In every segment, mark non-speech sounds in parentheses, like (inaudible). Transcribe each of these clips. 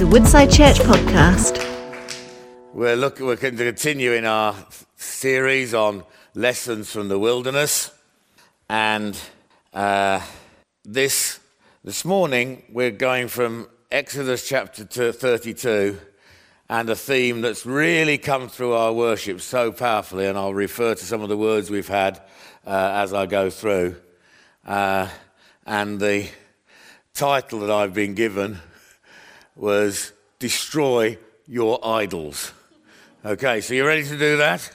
is a Woodside Church podcast. We're looking, we're going to continue in our series on lessons from the wilderness, and uh, this this morning we're going from Exodus chapter 32, and a theme that's really come through our worship so powerfully. And I'll refer to some of the words we've had uh, as I go through, uh, and the title that I've been given was Destroy Your Idols. Okay, so you're ready to do that?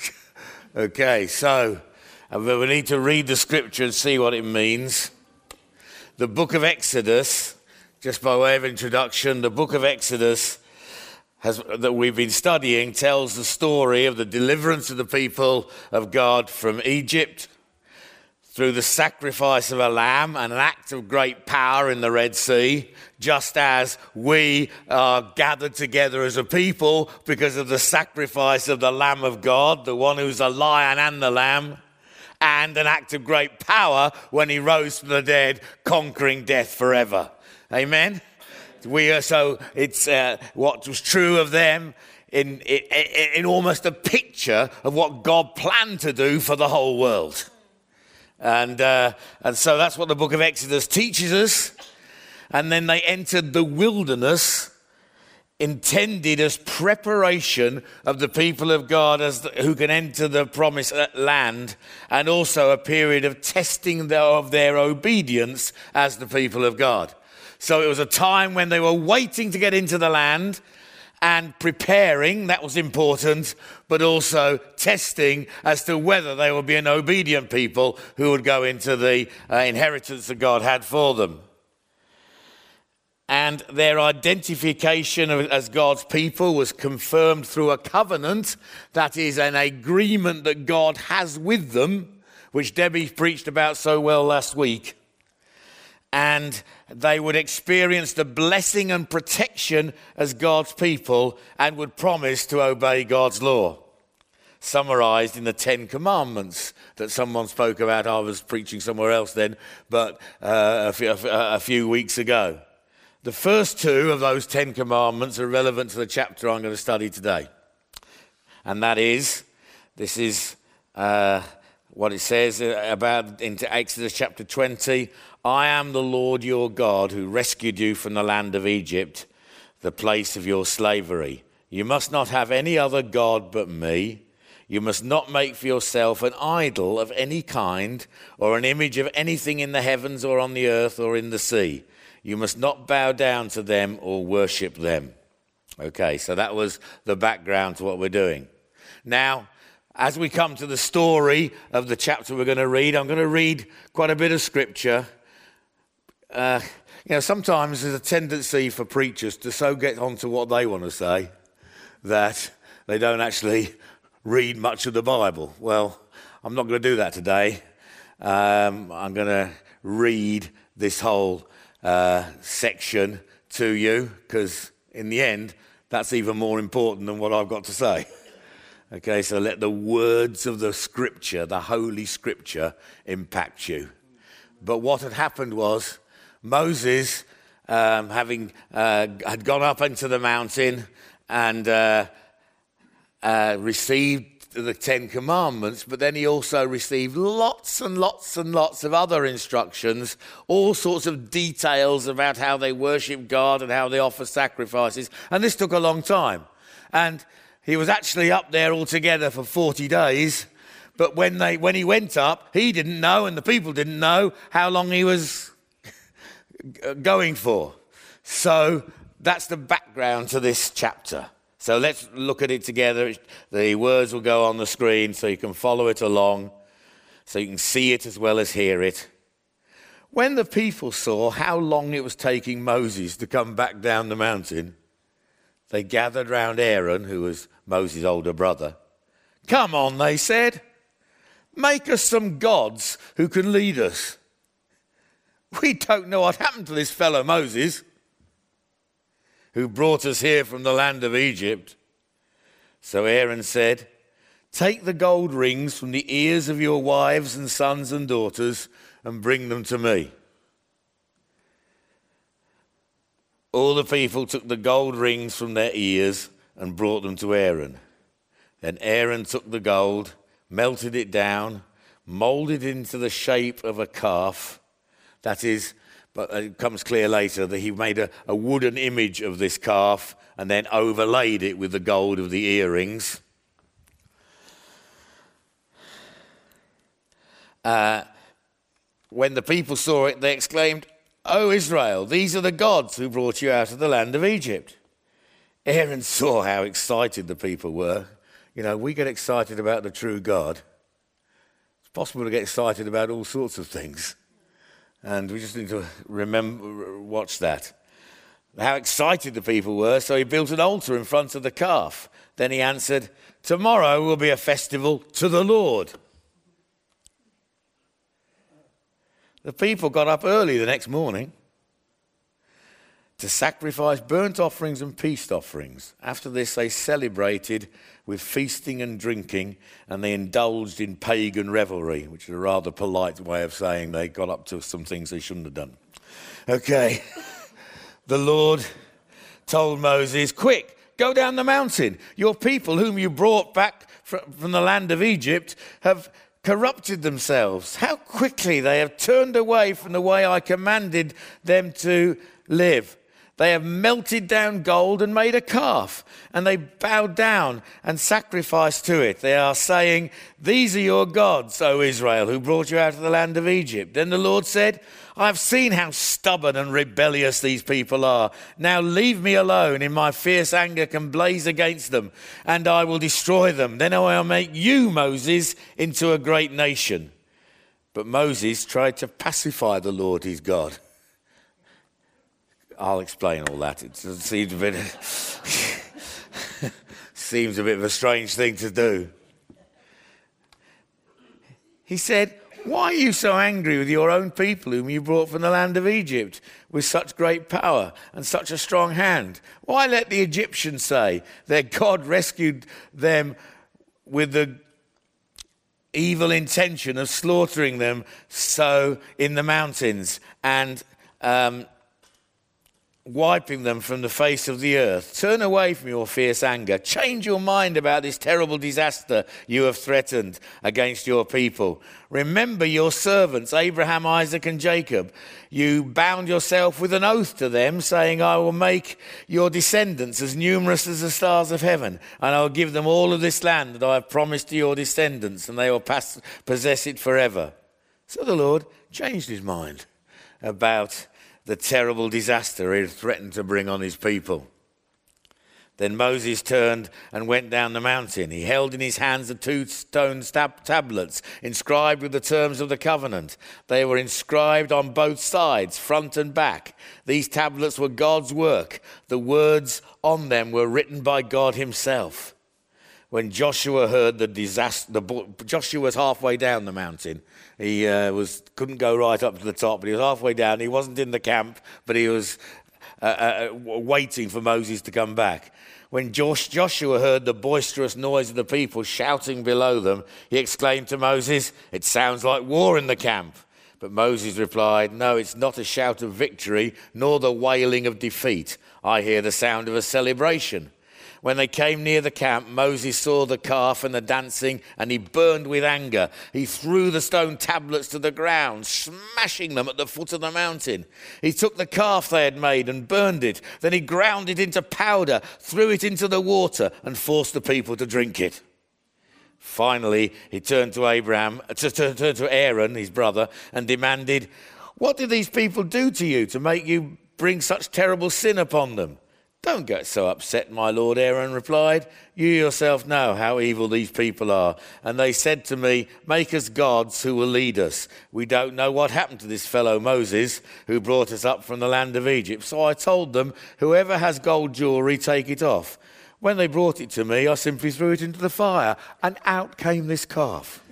(laughs) okay, so we need to read the scripture and see what it means. The book of Exodus, just by way of introduction, the book of Exodus has, that we've been studying tells the story of the deliverance of the people of God from Egypt through the sacrifice of a lamb and an act of great power in the Red Sea, just as we are gathered together as a people because of the sacrifice of the Lamb of God, the one who's the lion and the lamb, and an act of great power when he rose from the dead, conquering death forever. Amen? We are so, it's uh, what was true of them in, in, in almost a picture of what God planned to do for the whole world. And, uh, and so that's what the book of Exodus teaches us. And then they entered the wilderness intended as preparation of the people of God as the, who can enter the promised land and also a period of testing of their obedience as the people of God. So it was a time when they were waiting to get into the land and preparing, that was important, but also testing as to whether they would be an obedient people who would go into the uh, inheritance that God had for them. And their identification as God's people was confirmed through a covenant, that is, an agreement that God has with them, which Debbie preached about so well last week and they would experience the blessing and protection as God's people and would promise to obey God's law. Summarized in the Ten Commandments that someone spoke about. I was preaching somewhere else then, but uh, a, few, a few weeks ago. The first two of those Ten Commandments are relevant to the chapter I'm going to study today. And that is, this is uh, what it says about into Exodus chapter 20. I am the Lord your God who rescued you from the land of Egypt, the place of your slavery. You must not have any other God but me. You must not make for yourself an idol of any kind or an image of anything in the heavens or on the earth or in the sea. You must not bow down to them or worship them. Okay, so that was the background to what we're doing. Now, as we come to the story of the chapter we're going to read, I'm going to read quite a bit of scripture uh, you know, sometimes there's a tendency for preachers to so get onto what they want to say that they don't actually read much of the Bible. Well, I'm not going to do that today. Um, I'm going to read this whole uh, section to you because, in the end, that's even more important than what I've got to say. Okay, so let the words of the scripture, the Holy Scripture, impact you. But what had happened was Moses, um, having uh, had gone up into the mountain and uh, uh, received the Ten Commandments, but then he also received lots and lots and lots of other instructions, all sorts of details about how they worship God and how they offer sacrifices. And this took a long time. And he was actually up there altogether for 40 days. But when, they, when he went up, he didn't know, and the people didn't know how long he was Uh, going for. So that's the background to this chapter. So let's look at it together. The words will go on the screen so you can follow it along, so you can see it as well as hear it. When the people saw how long it was taking Moses to come back down the mountain, they gathered round Aaron, who was Moses' older brother. Come on, they said. Make us some gods who can lead us. (laughs) We don't know what happened to this fellow Moses, who brought us here from the land of Egypt. So Aaron said, Take the gold rings from the ears of your wives and sons and daughters and bring them to me. All the people took the gold rings from their ears and brought them to Aaron. Then Aaron took the gold, melted it down, molded it into the shape of a calf. That is, but it comes clear later that he made a, a wooden image of this calf and then overlaid it with the gold of the earrings. Uh, when the people saw it, they exclaimed, O Israel, these are the gods who brought you out of the land of Egypt. Aaron saw how excited the people were. You know, we get excited about the true God. It's possible to get excited about all sorts of things. And we just need to remember, watch that. How excited the people were, so he built an altar in front of the calf. Then he answered, Tomorrow will be a festival to the Lord. The people got up early the next morning to sacrifice burnt offerings and peace offerings. After this, they celebrated with feasting and drinking, and they indulged in pagan revelry, which is a rather polite way of saying they got up to some things they shouldn't have done. Okay. (laughs) the Lord told Moses, Quick, go down the mountain. Your people, whom you brought back from the land of Egypt, have corrupted themselves. How quickly they have turned away from the way I commanded them to live. They have melted down gold and made a calf, and they bowed down and sacrificed to it. They are saying, These are your gods, O Israel, who brought you out of the land of Egypt. Then the Lord said, I have seen how stubborn and rebellious these people are. Now leave me alone, in my fierce anger can blaze against them, and I will destroy them. Then I will make you, Moses, into a great nation. But Moses tried to pacify the Lord his God. I'll explain all that. It seems a bit (laughs) seems a bit of a strange thing to do. He said, Why are you so angry with your own people whom you brought from the land of Egypt with such great power and such a strong hand? Why let the Egyptians say their God rescued them with the evil intention of slaughtering them so in the mountains and um, wiping them from the face of the earth. Turn away from your fierce anger. Change your mind about this terrible disaster you have threatened against your people. Remember your servants, Abraham, Isaac, and Jacob. You bound yourself with an oath to them, saying, I will make your descendants as numerous as the stars of heaven, and I will give them all of this land that I have promised to your descendants, and they will pass, possess it forever. So the Lord changed his mind about the terrible disaster he had threatened to bring on his people. Then Moses turned and went down the mountain. He held in his hands the two stone tablets inscribed with the terms of the covenant. They were inscribed on both sides, front and back. These tablets were God's work. The words on them were written by God Himself. When Joshua heard the disaster, the, Joshua was halfway down the mountain he uh, was, couldn't go right up to the top, but he was halfway down. He wasn't in the camp, but he was uh, uh, waiting for Moses to come back. When Josh, Joshua heard the boisterous noise of the people shouting below them, he exclaimed to Moses, It sounds like war in the camp. But Moses replied, No, it's not a shout of victory, nor the wailing of defeat. I hear the sound of a celebration. When they came near the camp, Moses saw the calf and the dancing, and he burned with anger. He threw the stone tablets to the ground, smashing them at the foot of the mountain. He took the calf they had made and burned it. Then he ground it into powder, threw it into the water, and forced the people to drink it. Finally, he turned to Abraham, uh, to, to, to Aaron, his brother, and demanded, What did these people do to you to make you bring such terrible sin upon them? Don't get so upset, my lord, Aaron replied. You yourself know how evil these people are. And they said to me, Make us gods who will lead us. We don't know what happened to this fellow Moses, who brought us up from the land of Egypt. So I told them, Whoever has gold jewelry, take it off. When they brought it to me, I simply threw it into the fire, and out came this calf.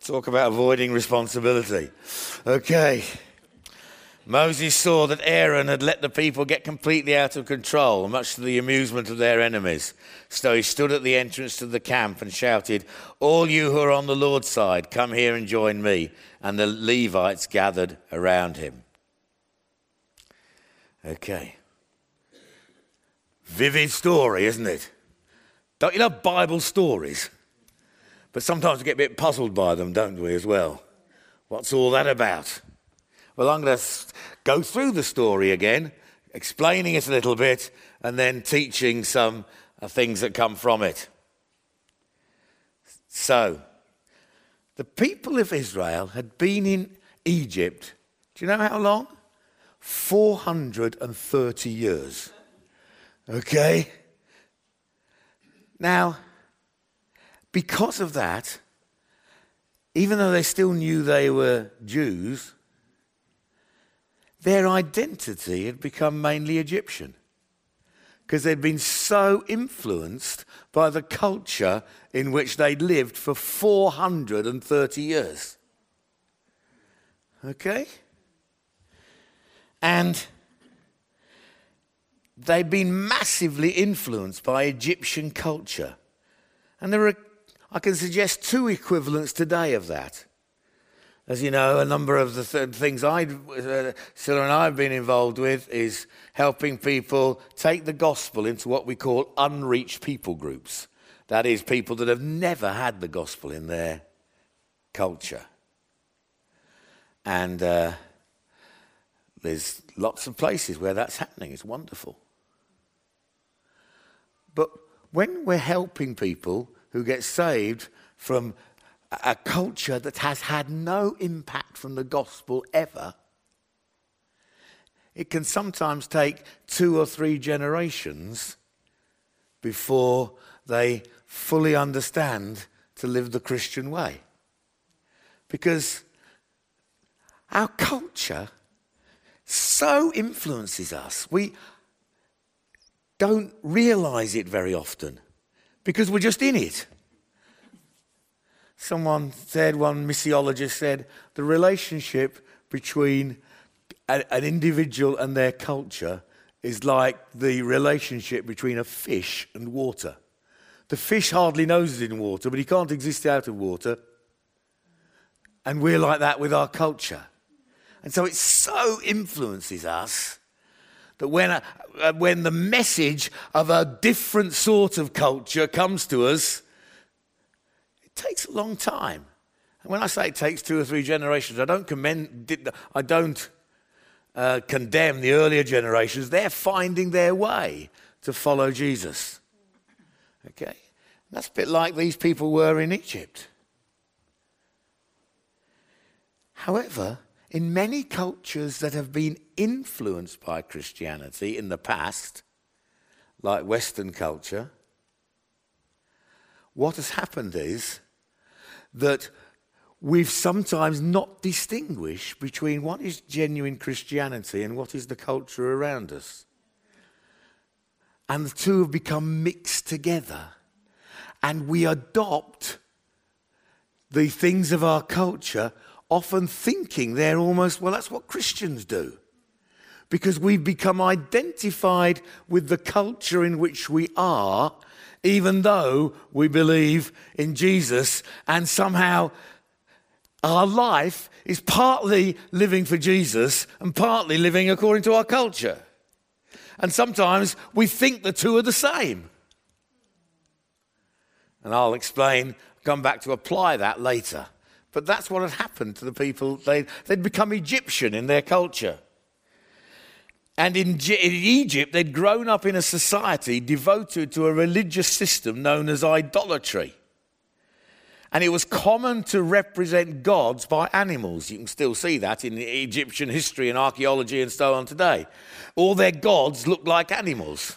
(laughs) Talk about avoiding responsibility. Okay. Moses saw that Aaron had let the people get completely out of control, much to the amusement of their enemies. So he stood at the entrance to the camp and shouted, All you who are on the Lord's side, come here and join me. And the Levites gathered around him. Okay. Vivid story, isn't it? Don't you love Bible stories? But sometimes we get a bit puzzled by them, don't we, as well? What's all that about? Well, I'm going to go through the story again, explaining it a little bit, and then teaching some uh, things that come from it. So, the people of Israel had been in Egypt, do you know how long? 430 years. Okay? Now, because of that, even though they still knew they were Jews, their identity had become mainly Egyptian because they'd been so influenced by the culture in which they'd lived for 430 years. Okay? And they'd been massively influenced by Egyptian culture. And there are, I can suggest two equivalents today of that. As you know, a number of the th- things I, uh, and I have been involved with is helping people take the gospel into what we call unreached people groups. That is, people that have never had the gospel in their culture. And uh, there's lots of places where that's happening. It's wonderful. But when we're helping people who get saved from a culture that has had no impact from the gospel ever, it can sometimes take two or three generations before they fully understand to live the Christian way. Because our culture so influences us. We don't realize it very often because we're just in it. Someone said, one missiologist said, the relationship between a, an individual and their culture is like the relationship between a fish and water. The fish hardly knows it's in water, but he can't exist out of water. And we're like that with our culture. And so it so influences us that when, uh, when the message of a different sort of culture comes to us, takes a long time. And when I say it takes two or three generations, I don't, commend, I don't uh, condemn the earlier generations. They're finding their way to follow Jesus. Okay? That's a bit like these people were in Egypt. However, in many cultures that have been influenced by Christianity in the past, like Western culture, what has happened is that we've sometimes not distinguished between what is genuine Christianity and what is the culture around us. And the two have become mixed together. And we adopt the things of our culture, often thinking they're almost, well, that's what Christians do. Because we've become identified with the culture in which we are even though we believe in Jesus and somehow our life is partly living for Jesus and partly living according to our culture. And sometimes we think the two are the same. And I'll explain, come back to apply that later. But that's what had happened to the people. They'd, they'd become Egyptian in their culture. And in, in, Egypt, they'd grown up in a society devoted to a religious system known as idolatry. And it was common to represent gods by animals. You can still see that in Egyptian history and archaeology and so on today. All their gods looked like animals.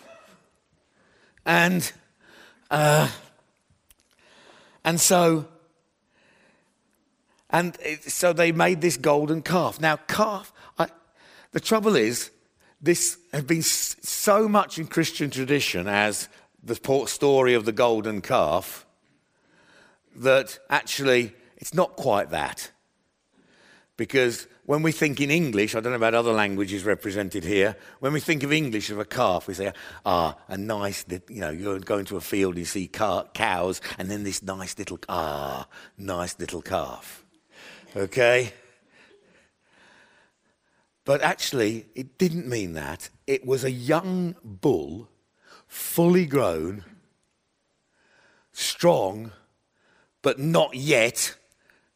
And, uh, and so, and so they made this golden calf. Now, calf, I, the trouble is, this has been so much in Christian tradition as the story of the golden calf that actually it's not quite that. Because when we think in English, I don't know about other languages represented here, when we think of English of a calf, we say, ah, a nice, you know, you're going to a field, and you see cows, and then this nice little, ah, nice little calf. Okay? But actually, it didn't mean that. It was a young bull, fully grown, strong, but not yet,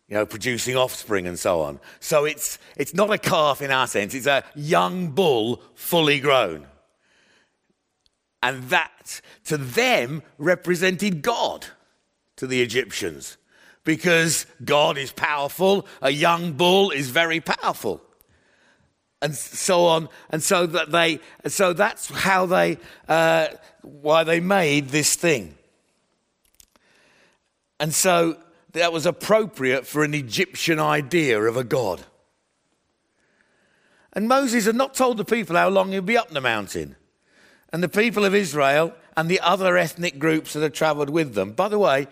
you know, producing offspring and so on. So it's, it's not a calf in our sense, it's a young bull, fully grown. And that, to them, represented God to the Egyptians. Because God is powerful, a young bull is very powerful and so on. And so that they, so that's how they, uh, why they made this thing. And so that was appropriate for an Egyptian idea of a God. And Moses had not told the people how long he'd be up the mountain. And the people of Israel and the other ethnic groups that had traveled with them. By the way,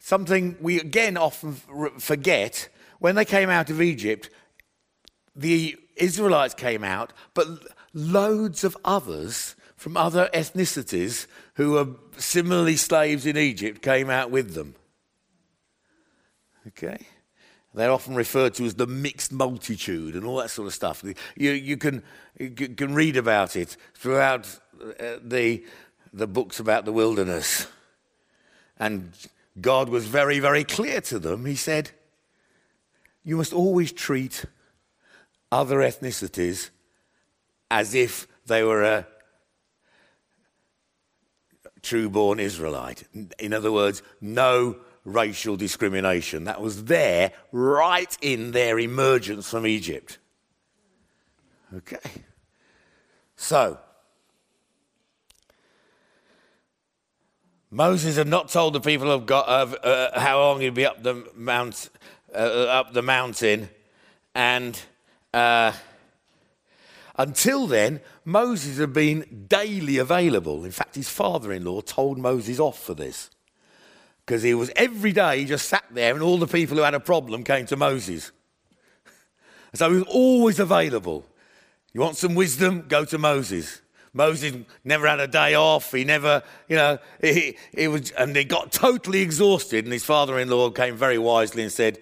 something we again often forget when they came out of Egypt, the Israelites came out, but loads of others from other ethnicities who were similarly slaves in Egypt came out with them. Okay? They're often referred to as the mixed multitude and all that sort of stuff. You, you, can, you can read about it throughout uh, the, the books about the wilderness. And God was very, very clear to them. He said, You must always treat other ethnicities as if they were a true born Israelite. In other words, no racial discrimination. That was there right in their emergence from Egypt. Okay. So, Moses had not told the people of God of, uh, how long he'd be up the mount, uh, up the mountain, and uh, until then, Moses had been daily available. In fact, his father-in-law told Moses off for this because he was every day he just sat there, and all the people who had a problem came to Moses. (laughs) So he was always available. You want some wisdom? Go to Moses. Moses never had a day off. He never, you know, he, he was, and he got totally exhausted. And his father in law came very wisely and said,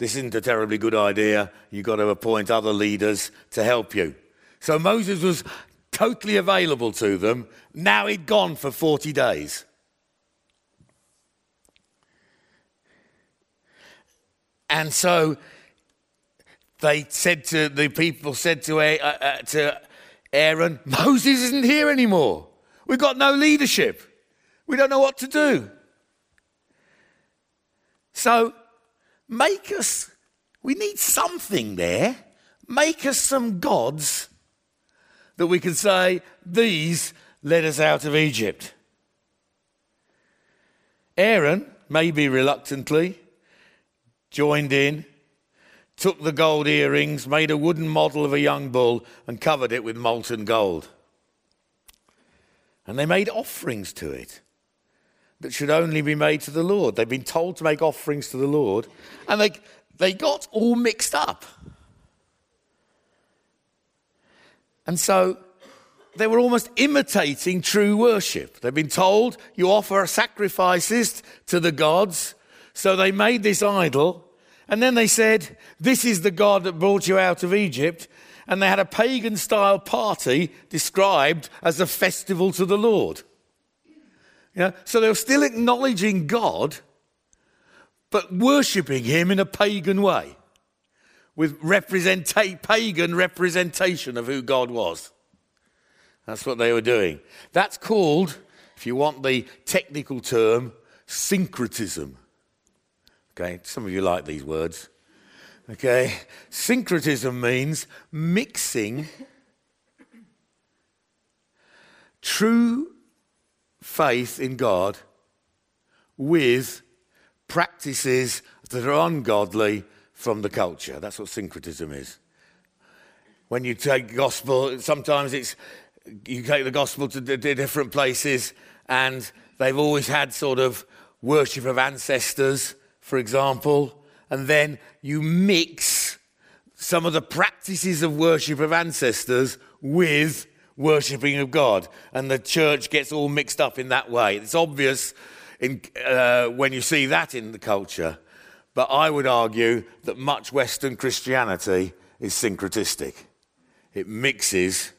This isn't a terribly good idea. You've got to appoint other leaders to help you. So Moses was totally available to them. Now he'd gone for 40 days. And so they said to the people, said to, uh, uh, to Aaron, (laughs) Moses isn't here anymore. We've got no leadership. We don't know what to do. So make us, we need something there. Make us some gods that we can say, these led us out of Egypt. Aaron, maybe reluctantly, joined in, took the gold earrings, made a wooden model of a young bull, and covered it with molten gold. And they made offerings to it that should only be made to the Lord. They've been told to make offerings to the Lord, and they, they got all mixed up. And so they were almost imitating true worship. They've been told you offer sacrifices to the gods so they made this idol, and then they said, This is the God that brought you out of Egypt. And they had a pagan style party described as a festival to the Lord. Yeah, so they were still acknowledging God, but worshipping Him in a pagan way, with representa- pagan representation of who God was. That's what they were doing. That's called, if you want the technical term, syncretism. Okay, some of you like these words. Okay, syncretism means mixing true faith in God with practices that are ungodly from the culture. That's what syncretism is. When you take gospel, sometimes it's you take the gospel to different places, and they've always had sort of worship of ancestors for example, and then you mix some of the practices of worship of ancestors with worshipping of God. And the church gets all mixed up in that way. It's obvious in, uh, when you see that in the culture. But I would argue that much Western Christianity is syncretistic. it mixes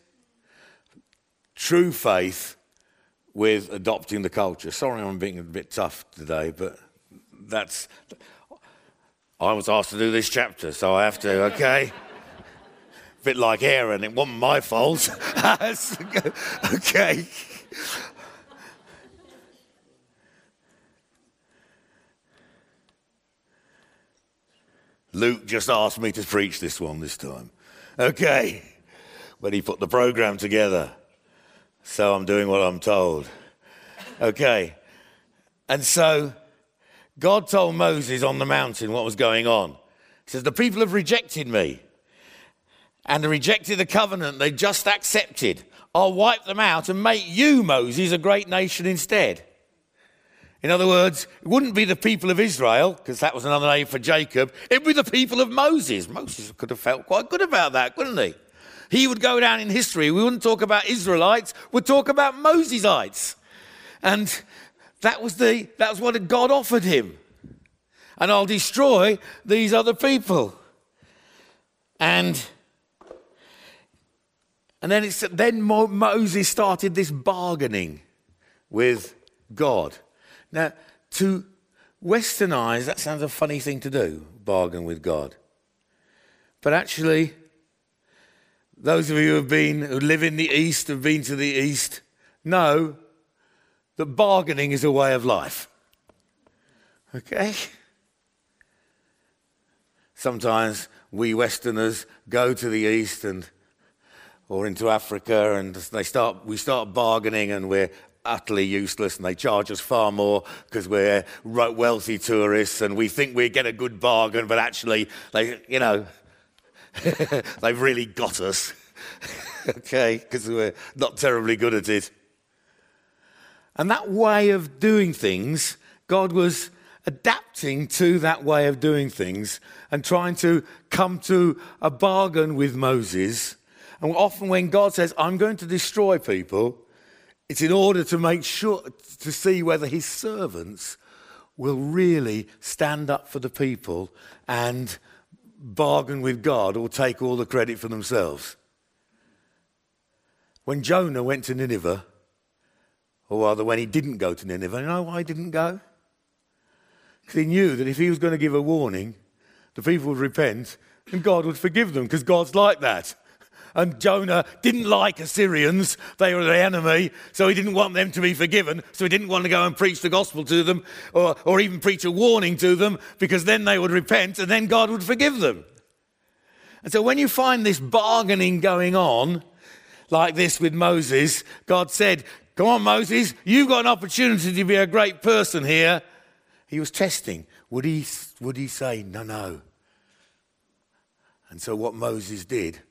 true faith with adopting the culture. Sorry, I'm being a bit tough today, but that's. I was asked to do this chapter, so I have to, okay? Bit like Aaron, it wasn't my fault. (laughs) okay. Luke just asked me to preach this one this time. Okay. When he put the program together. So I'm doing what I'm told. Okay. And so God told Moses on the mountain what was going on. He says, The people have rejected me and rejected the covenant they just accepted. I'll wipe them out and make you, Moses, a great nation instead. In other words, it wouldn't be the people of Israel, because that was another name for Jacob. It'd be the people of Moses. Moses could have felt quite good about that, couldn't he? He would go down in history. We wouldn't talk about Israelites, we'd talk about Mosesites. And that was, the, that was what God offered him. And I'll destroy these other people. And, and then, it's, then Moses started this bargaining with God. Now, to westernize, that sounds a funny thing to do, bargain with God. But actually, those of you who have been, who live in the East, have been to the East, know that bargaining is a way of life. Okay? Sometimes we Westerners go to the East and or into Africa and they start, we start bargaining and we're utterly useless and they charge us far more because we're wealthy tourists and we think we get a good bargain, but actually, they, you know, (laughs) they've really got us. (laughs) okay, because we're not terribly good at it. And that way of doing things, God was adapting to that way of doing things and trying to come to a bargain with Moses. And often, when God says, I'm going to destroy people, it's in order to make sure, to see whether his servants will really stand up for the people and bargain with God or take all the credit for themselves. When Jonah went to Nineveh, or rather when he didn't go to Nineveh, you know why he didn't go? Because he knew that if he was going to give a warning, the people would repent and God would forgive them because God's like that. And Jonah didn't like Assyrians. They were the enemy, so he didn't want them to be forgiven. So he didn't want to go and preach the gospel to them or, or even preach a warning to them because then they would repent and then God would forgive them. And so when you find this bargaining going on, like this with Moses, God said, Come on, Moses, you've got an opportunity to be a great person here. He was testing. Would he, would he say, No, no? And so what Moses did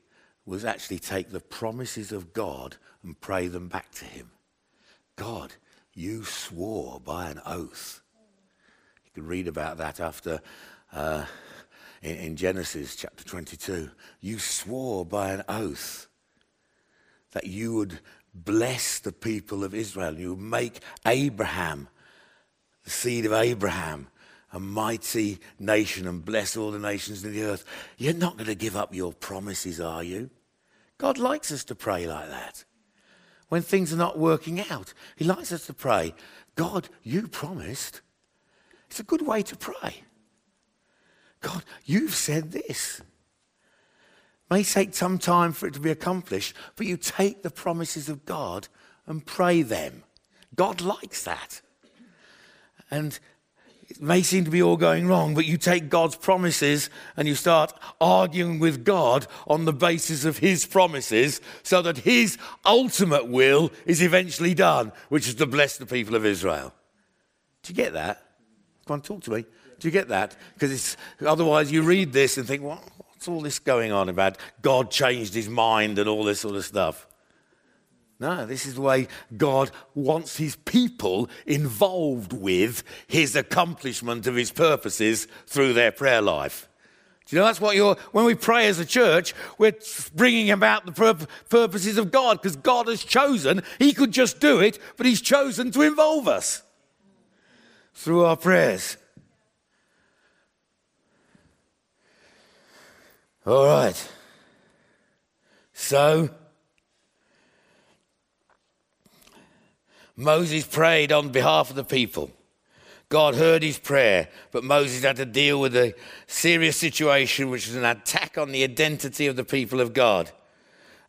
was actually take the promises of God and pray them back to Him. God, you swore by an oath. You can read about that after uh, in, in Genesis chapter 22. You swore by an oath that you would bless the people of Israel. You would make Abraham, the seed of Abraham, a mighty nation and bless all the nations of the earth. You're not going to give up your promises, are you? God likes us to pray like that. When things are not working out, He likes us to pray, God, you promised. It's a good way to pray. God, you've said this. May take some time for it to be accomplished, but you take the promises of God and pray them. God likes that. And it may seem to be all going wrong, but you take God's promises and you start arguing with God on the basis of His promises so that His ultimate will is eventually done, which is to bless the people of Israel. Do you get that? Come on, talk to me. Do you get that? Because otherwise you read this and think, well, what's all this going on about God changed his mind and all this sort of stuff? No, this is the way God wants his people involved with his accomplishment of his purposes through their prayer life. Do you know that's what you're, when we pray as a church, we're bringing about the pur- purposes of God because God has chosen. He could just do it, but he's chosen to involve us through our prayers. All right. So, Moses prayed on behalf of the people. God heard his prayer, but Moses had to deal with a serious situation, which was an attack on the identity of the people of God.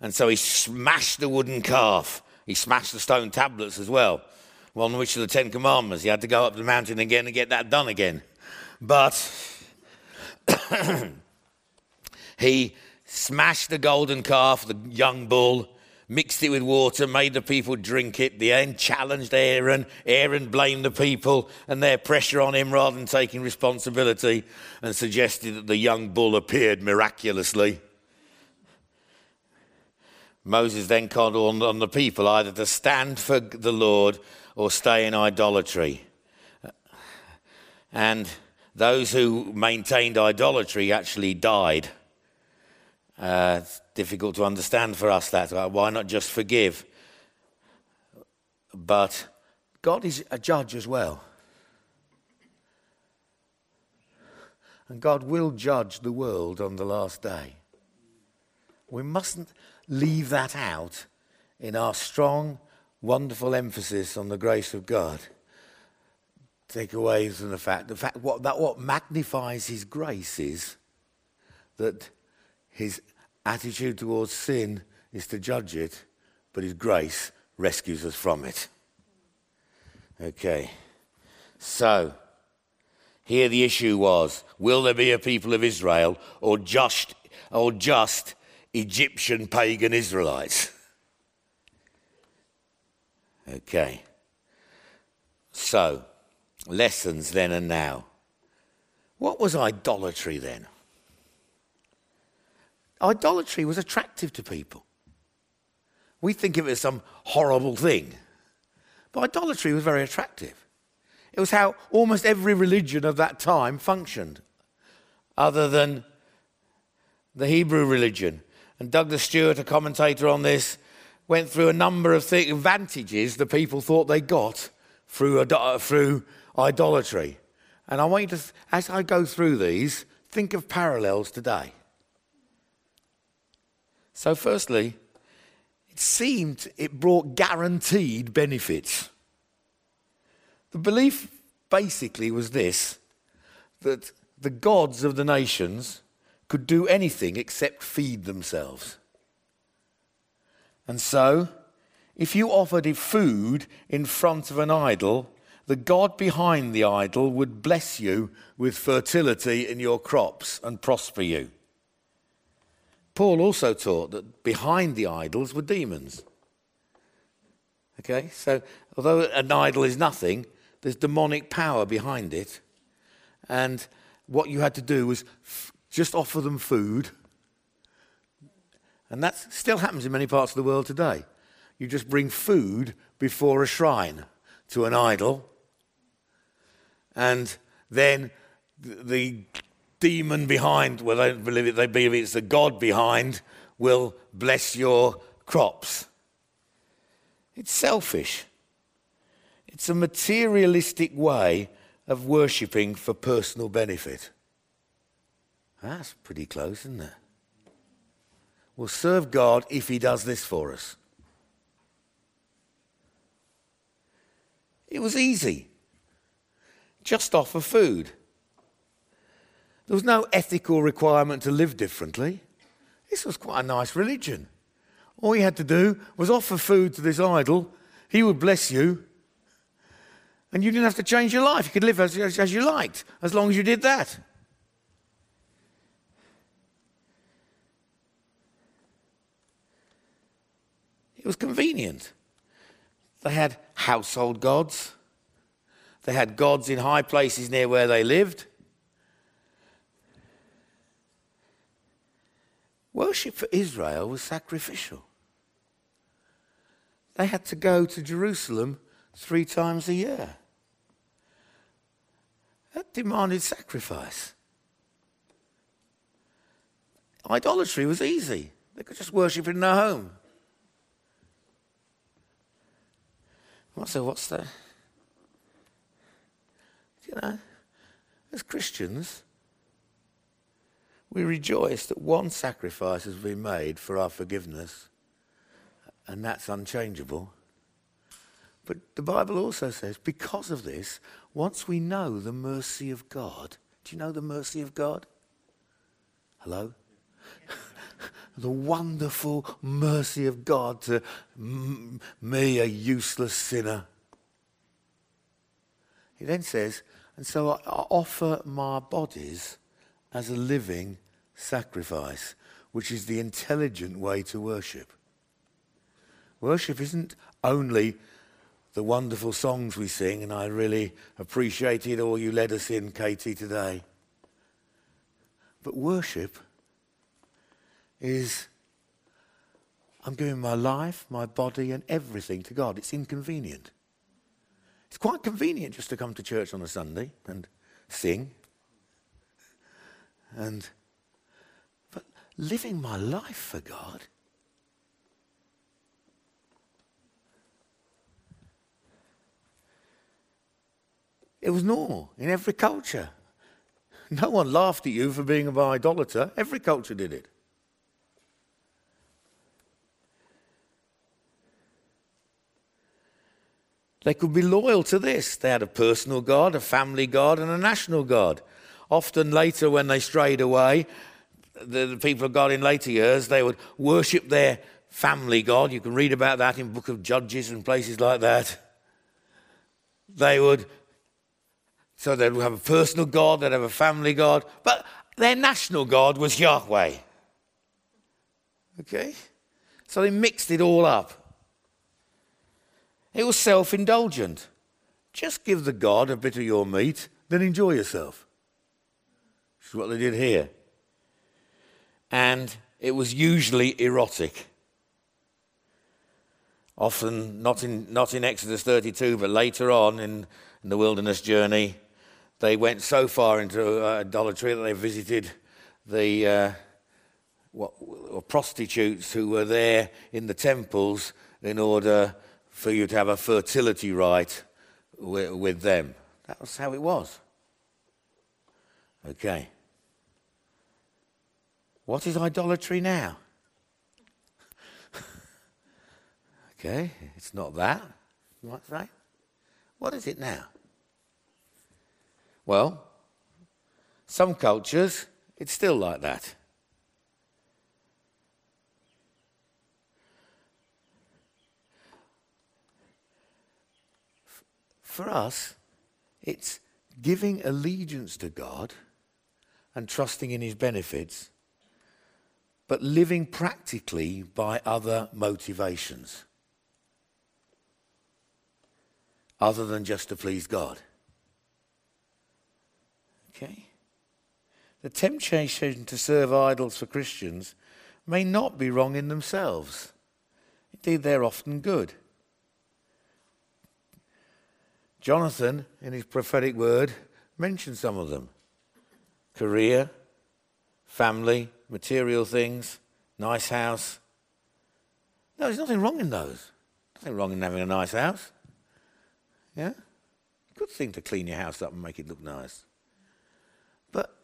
And so he smashed the wooden calf. He smashed the stone tablets as well, one which are the Ten Commandments. He had to go up the mountain again and get that done again. But (coughs) he smashed the golden calf, the young bull, mixed it with water, made the people drink it. The end challenged Aaron. Aaron blamed the people and their pressure on him rather than taking responsibility and suggested that the young bull appeared miraculously. Moses then called on, on the people either to stand for the Lord or stay in idolatry. And those who maintained idolatry actually died. Uh, it's difficult to understand for us that. Why not just forgive? But God is a judge as well. And God will judge the world on the last day. We mustn't leave that out in our strong, wonderful emphasis on the grace of God. Take away from the fact, the fact what, that what magnifies His grace is that His attitude towards sin is to judge it, but His grace rescues us from it. Okay. So, here the issue was will there be a people of Israel or just, or just Egyptian pagan Israelites? Okay. So, lessons then and now. What was idolatry then? Idolatry was attractive to people. We think of it as some horrible thing. But idolatry was very attractive. It was how almost every religion of that time functioned, other than the Hebrew religion. And Douglas Stuart, a commentator on this, went through a number of th- advantages the people thought they got through, through idolatry. And I want you to, as I go through these, think of parallels today. So, firstly, it seemed it brought guaranteed benefits. The belief basically was this that the gods of the nations could do anything except feed themselves. And so, if you offered food in front of an idol, the God behind the idol would bless you with fertility in your crops and prosper you. Paul also taught that behind the idols were demons. Okay, so although an idol is nothing, there's demonic power behind it. And what you had to do was f- just offer them food. And that still happens in many parts of the world today. You just bring food before a shrine to an idol, and then the demon behind, well, they believe it, they believe it's the God behind, will bless your crops. It's selfish. It's a materialistic way of worshipping for personal benefit. That's pretty close, isn't it? We'll serve God if He does this for us. It was easy. Just offer food. There was no ethical requirement to live differently. This was quite a nice religion. All you had to do was offer food to this idol, he would bless you, and you didn't have to change your life. You could live as, as, as you liked, as long as you did that. It was convenient. They had household gods. They had gods in high places near where they lived. Worship for Israel was sacrificial. They had to go to Jerusalem three times a year. That demanded sacrifice. Idolatry was easy. They could just worship in their home. So, what's the. You know, as Christians, we rejoice that one sacrifice has been made for our forgiveness, and that's unchangeable. But the Bible also says, because of this, once we know the mercy of God, do you know the mercy of God? Hello? (laughs) the wonderful mercy of God to m- me, a useless sinner. He then says, and so I offer my bodies as a living sacrifice, which is the intelligent way to worship. Worship isn't only the wonderful songs we sing, and I really appreciated all you led us in, Katie, today. But worship is I'm giving my life, my body, and everything to God. It's inconvenient. It's quite convenient just to come to church on a Sunday and sing. And living my life for God It was normal in every culture. No one laughed at you for being an idolater. Every culture did it. They could be loyal to this. They had a personal God, a family God, and a national God. Often later, when they strayed away, the, people of God in later years, they would worship their family God. You can read about that in Book of Judges and places like that. They would, so they'd have a personal God, they'd have a family God, but their national God was Yahweh. Okay? So they mixed it all up. It was self indulgent. Just give the God a bit of your meat, then enjoy yourself. This is what they did here. And it was usually erotic. Often, not in, not in Exodus 32, but later on in, in the wilderness journey, they went so far into uh, idolatry that they visited the uh, what, prostitutes who were there in the temples in order for you to have a fertility rite with, with them. That was how it was. Okay. What is idolatry now? (laughs) okay, it's not that. You might say. What is it now? Well, some cultures, it's still like that. For us, it's giving allegiance to God and trusting in his benefits, but living practically by other motivations, other than just to please God. Okay? The temptation to serve idols for Christians may not be wrong in themselves. Indeed, they're often good. Jonathan, in his prophetic word, mentioned some of them career, family, material things, nice house. No, there's nothing wrong in those. Nothing wrong in having a nice house. Yeah? Good thing to clean your house up and make it look nice. But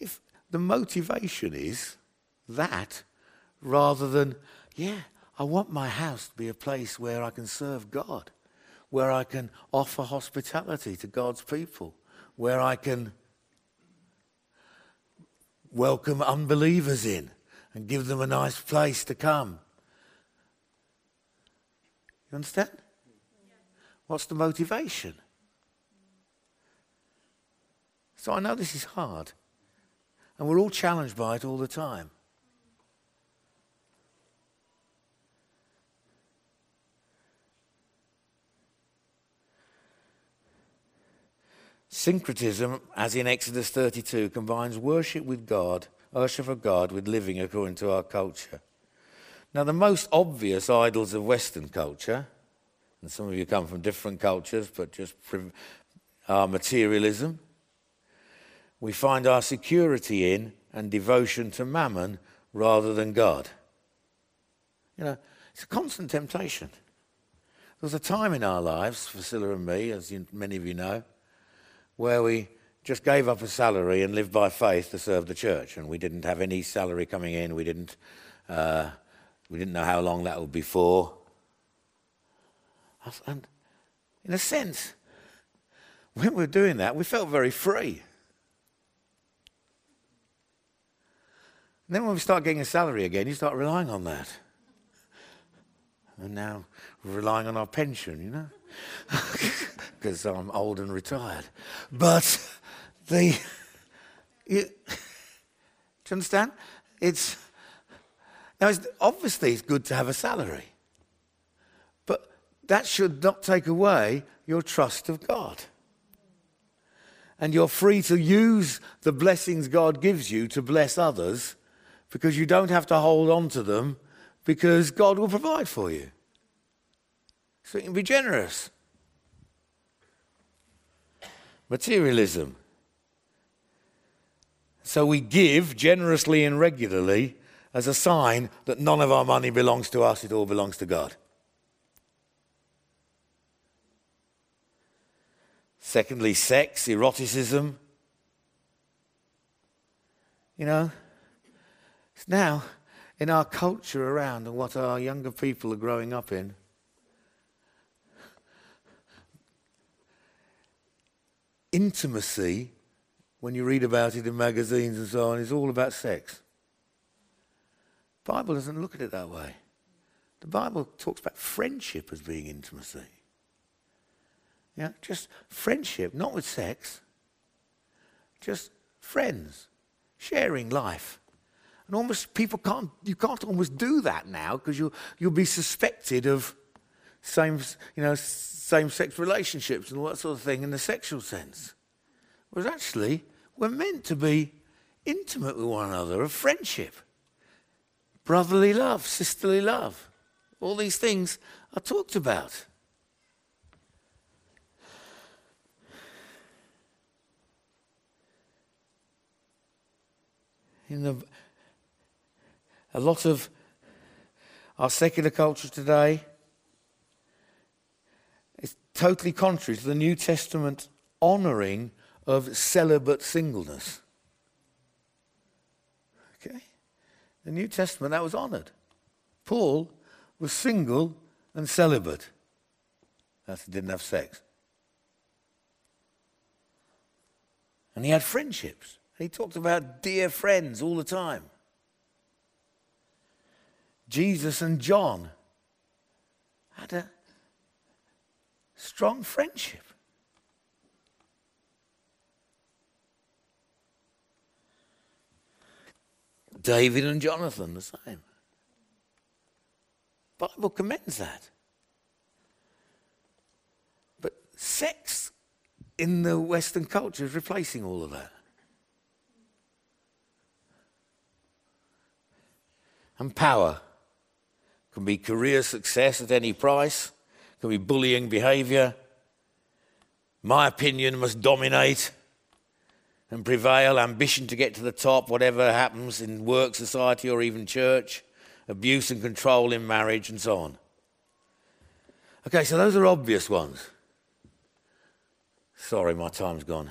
if the motivation is that, rather than, yeah, I want my house to be a place where I can serve God where I can offer hospitality to God's people, where I can welcome unbelievers in and give them a nice place to come. You understand? What's the motivation? So I know this is hard, and we're all challenged by it all the time. Syncretism, as in Exodus 32, combines worship with God, worship of God, with living according to our culture. Now, the most obvious idols of Western culture, and some of you come from different cultures, but just are materialism. We find our security in and devotion to mammon rather than God. You know, it's a constant temptation. There was a time in our lives, for and me, as you, many of you know, where we just gave up a salary and lived by faith to serve the church. And we didn't have any salary coming in. We didn't, uh, we didn't know how long that would be for. And in a sense, when we were doing that, we felt very free. And then when we start getting a salary again, you start relying on that. And now we're relying on our pension, you know, (laughs) because I'm old and retired. But the, you, do you understand? It's, now it's, obviously it's good to have a salary, but that should not take away your trust of God. And you're free to use the blessings God gives you to bless others because you don't have to hold on to them because God will provide for you. So you can be generous. Materialism. So we give generously and regularly as a sign that none of our money belongs to us, it all belongs to God. Secondly, sex, eroticism. You know, it's now in our culture around and what our younger people are growing up in. Intimacy, when you read about it in magazines and so on, is all about sex. The Bible doesn't look at it that way. The Bible talks about friendship as being intimacy. Yeah, just friendship, not with sex. Just friends, sharing life. And almost people can't, you can't almost do that now because you'll, you'll be suspected of same, you know, same sex relationships and all that sort of thing in the sexual sense. Whereas actually, we're meant to be intimate with one another, of friendship, brotherly love, sisterly love. All these things are talked about. In the a lot of our secular culture today totally contrary to the New Testament honoring of celibate singleness. Okay? The New Testament, that was honored. Paul was single and celibate. That didn't have sex. And he had friendships. He talked about dear friends all the time. Jesus and John had a strong friendship. David and Jonathan, the same. Bible commends that. But sex in the Western culture is replacing all of that. And power can be career success at any price, can be bullying behavior. My opinion must dominate and prevail, ambition to get to the top, whatever happens in work, society, or even church, abuse and control in marriage, and so on. Okay, so those are obvious ones. Sorry, my time's gone.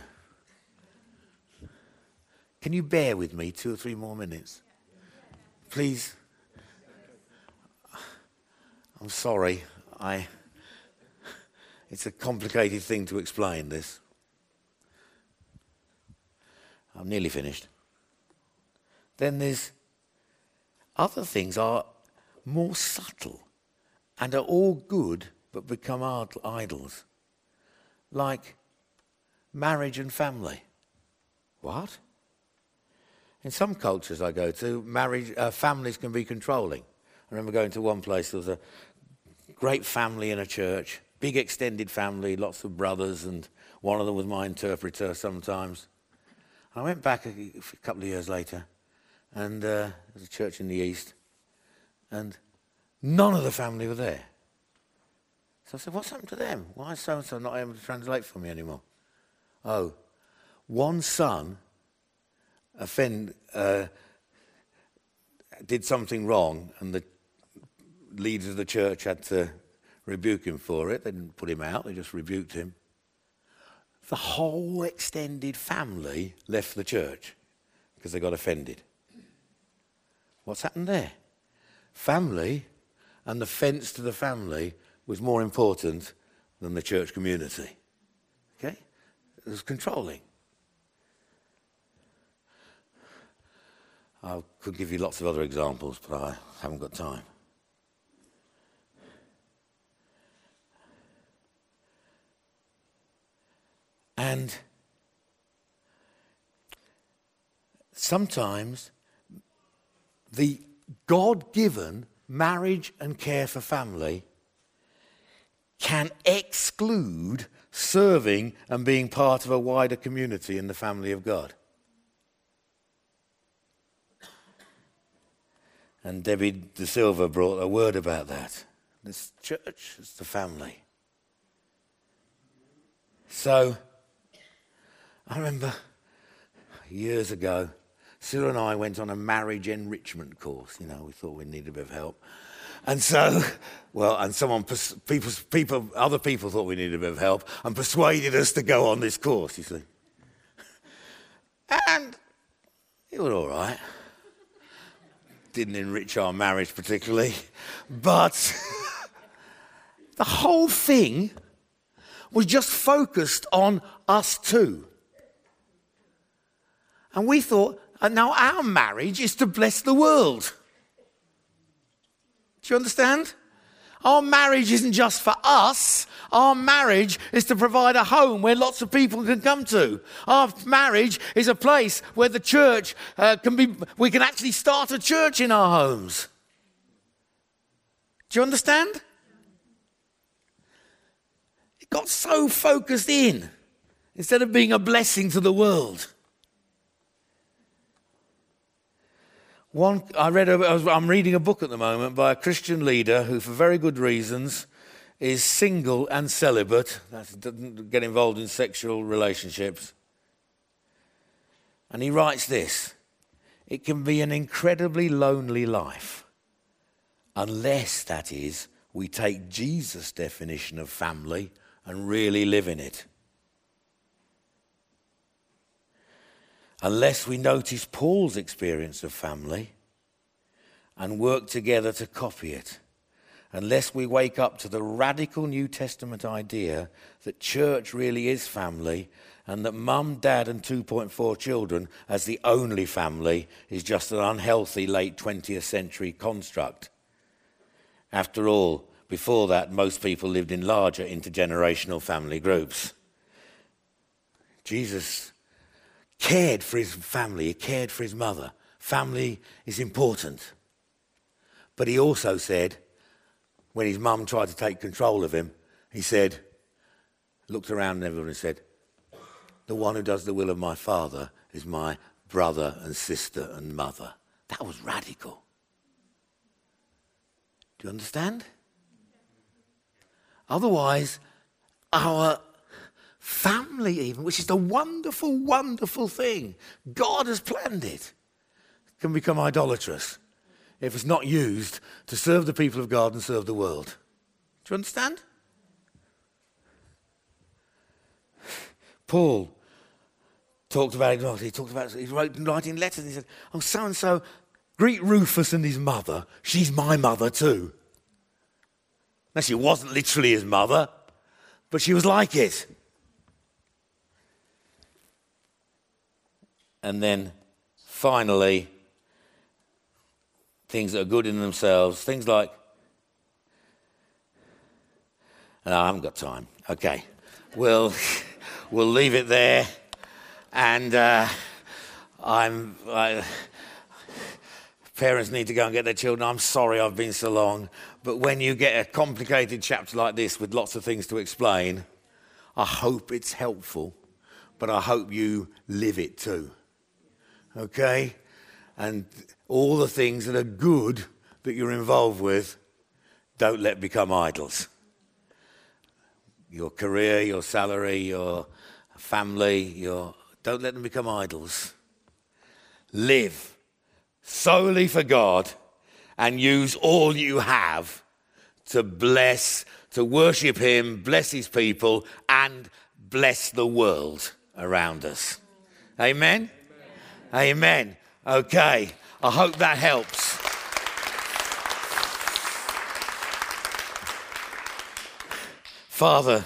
Can you bear with me two or three more minutes? Please. I'm sorry. I, it's a complicated thing to explain this. I'm nearly finished. Then there's other things are more subtle and are all good but become idols, like marriage and family. What? In some cultures I go to, marriage, uh, families can be controlling. I remember going to one place, there was a great family in a church, big extended family, lots of brothers, and one of them was my interpreter sometimes. I went back a, a couple of years later, and uh, there's a church in the east, and none of the family were there. So I said, What's happened to them? Why is so and so not able to translate for me anymore? Oh, one son offend, uh, did something wrong, and the leaders of the church had to rebuke him for it. They didn't put him out, they just rebuked him. the whole extended family left the church because they got offended. What's happened there? Family and the fence to the family was more important than the church community. Okay? It was controlling. I could give you lots of other examples, but I haven't got time. And sometimes the God given marriage and care for family can exclude serving and being part of a wider community in the family of God. And Debbie De Silva brought a word about that. This church is the family. So, I remember years ago, Sue and I went on a marriage enrichment course. You know, we thought we needed a bit of help. And so, well, and someone, people, people, other people thought we needed a bit of help and persuaded us to go on this course, you see. And it was all right. Didn't enrich our marriage particularly. But (laughs) the whole thing was just focused on us two. And we thought, and now our marriage is to bless the world. Do you understand? Our marriage isn't just for us. Our marriage is to provide a home where lots of people can come to. Our marriage is a place where the church uh, can be, we can actually start a church in our homes. Do you understand? It got so focused in instead of being a blessing to the world. One, I read, a, I'm reading a book at the moment by a Christian leader who, for very good reasons, is single and celibate. That doesn't get involved in sexual relationships. And he writes this It can be an incredibly lonely life, unless, that is, we take Jesus' definition of family and really live in it. Unless we notice Paul's experience of family and work together to copy it, unless we wake up to the radical New Testament idea that church really is family and that mum, dad, and 2.4 children as the only family is just an unhealthy late 20th century construct. After all, before that, most people lived in larger intergenerational family groups. Jesus cared for his family, he cared for his mother. Family is important. But he also said, when his mum tried to take control of him, he said, looked around and everyone and said, The one who does the will of my father is my brother and sister and mother. That was radical. Do you understand? Otherwise, our family, even, which is the wonderful, wonderful thing. God has planned it, can become idolatrous if it's not used to serve the people of God and serve the world. Do you understand? Paul talked about it. He talked about. He wrote writing letters. And he said, "Oh, so and so, greet Rufus and his mother. She's my mother too." Now she wasn't literally his mother, but she was like it. And then finally, things that are good in themselves, things like, no, I haven't got time. Okay. We'll, (laughs) we'll leave it there. And uh, I'm, I, parents need to go and get their children. I'm sorry I've been so long. But when you get a complicated chapter like this with lots of things to explain, I hope it's helpful, but I hope you live it too okay? And all the things that are good that you're involved with, don't let become idols. Your career, your salary, your family, your don't let them become idols. Live solely for God and use all you have to bless, to worship Him, bless His people, and bless the world around us. Amen? Amen. Okay. I hope that helps. Father,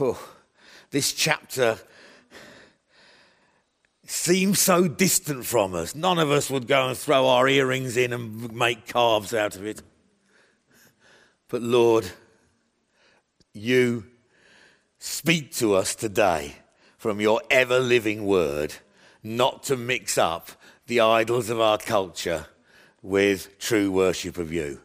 oh, this chapter seems so distant from us. None of us would go and throw our earrings in and make calves out of it. But Lord, you speak to us today from your ever living word, not to mix up the idols of our culture with true worship of you.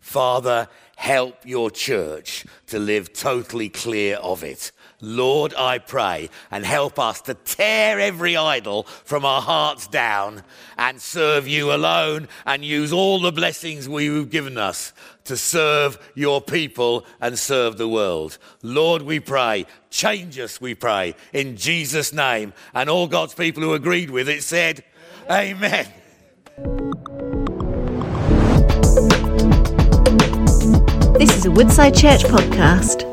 Father, help your church to live totally clear of it. Lord, I pray, and help us to tear every idol from our hearts down and serve you alone and use all the blessings we've given us to serve your people and serve the world. Lord, we pray, change us, we pray, in Jesus' name. And all God's people who agreed with it said, Amen. This is a Woodside Church podcast.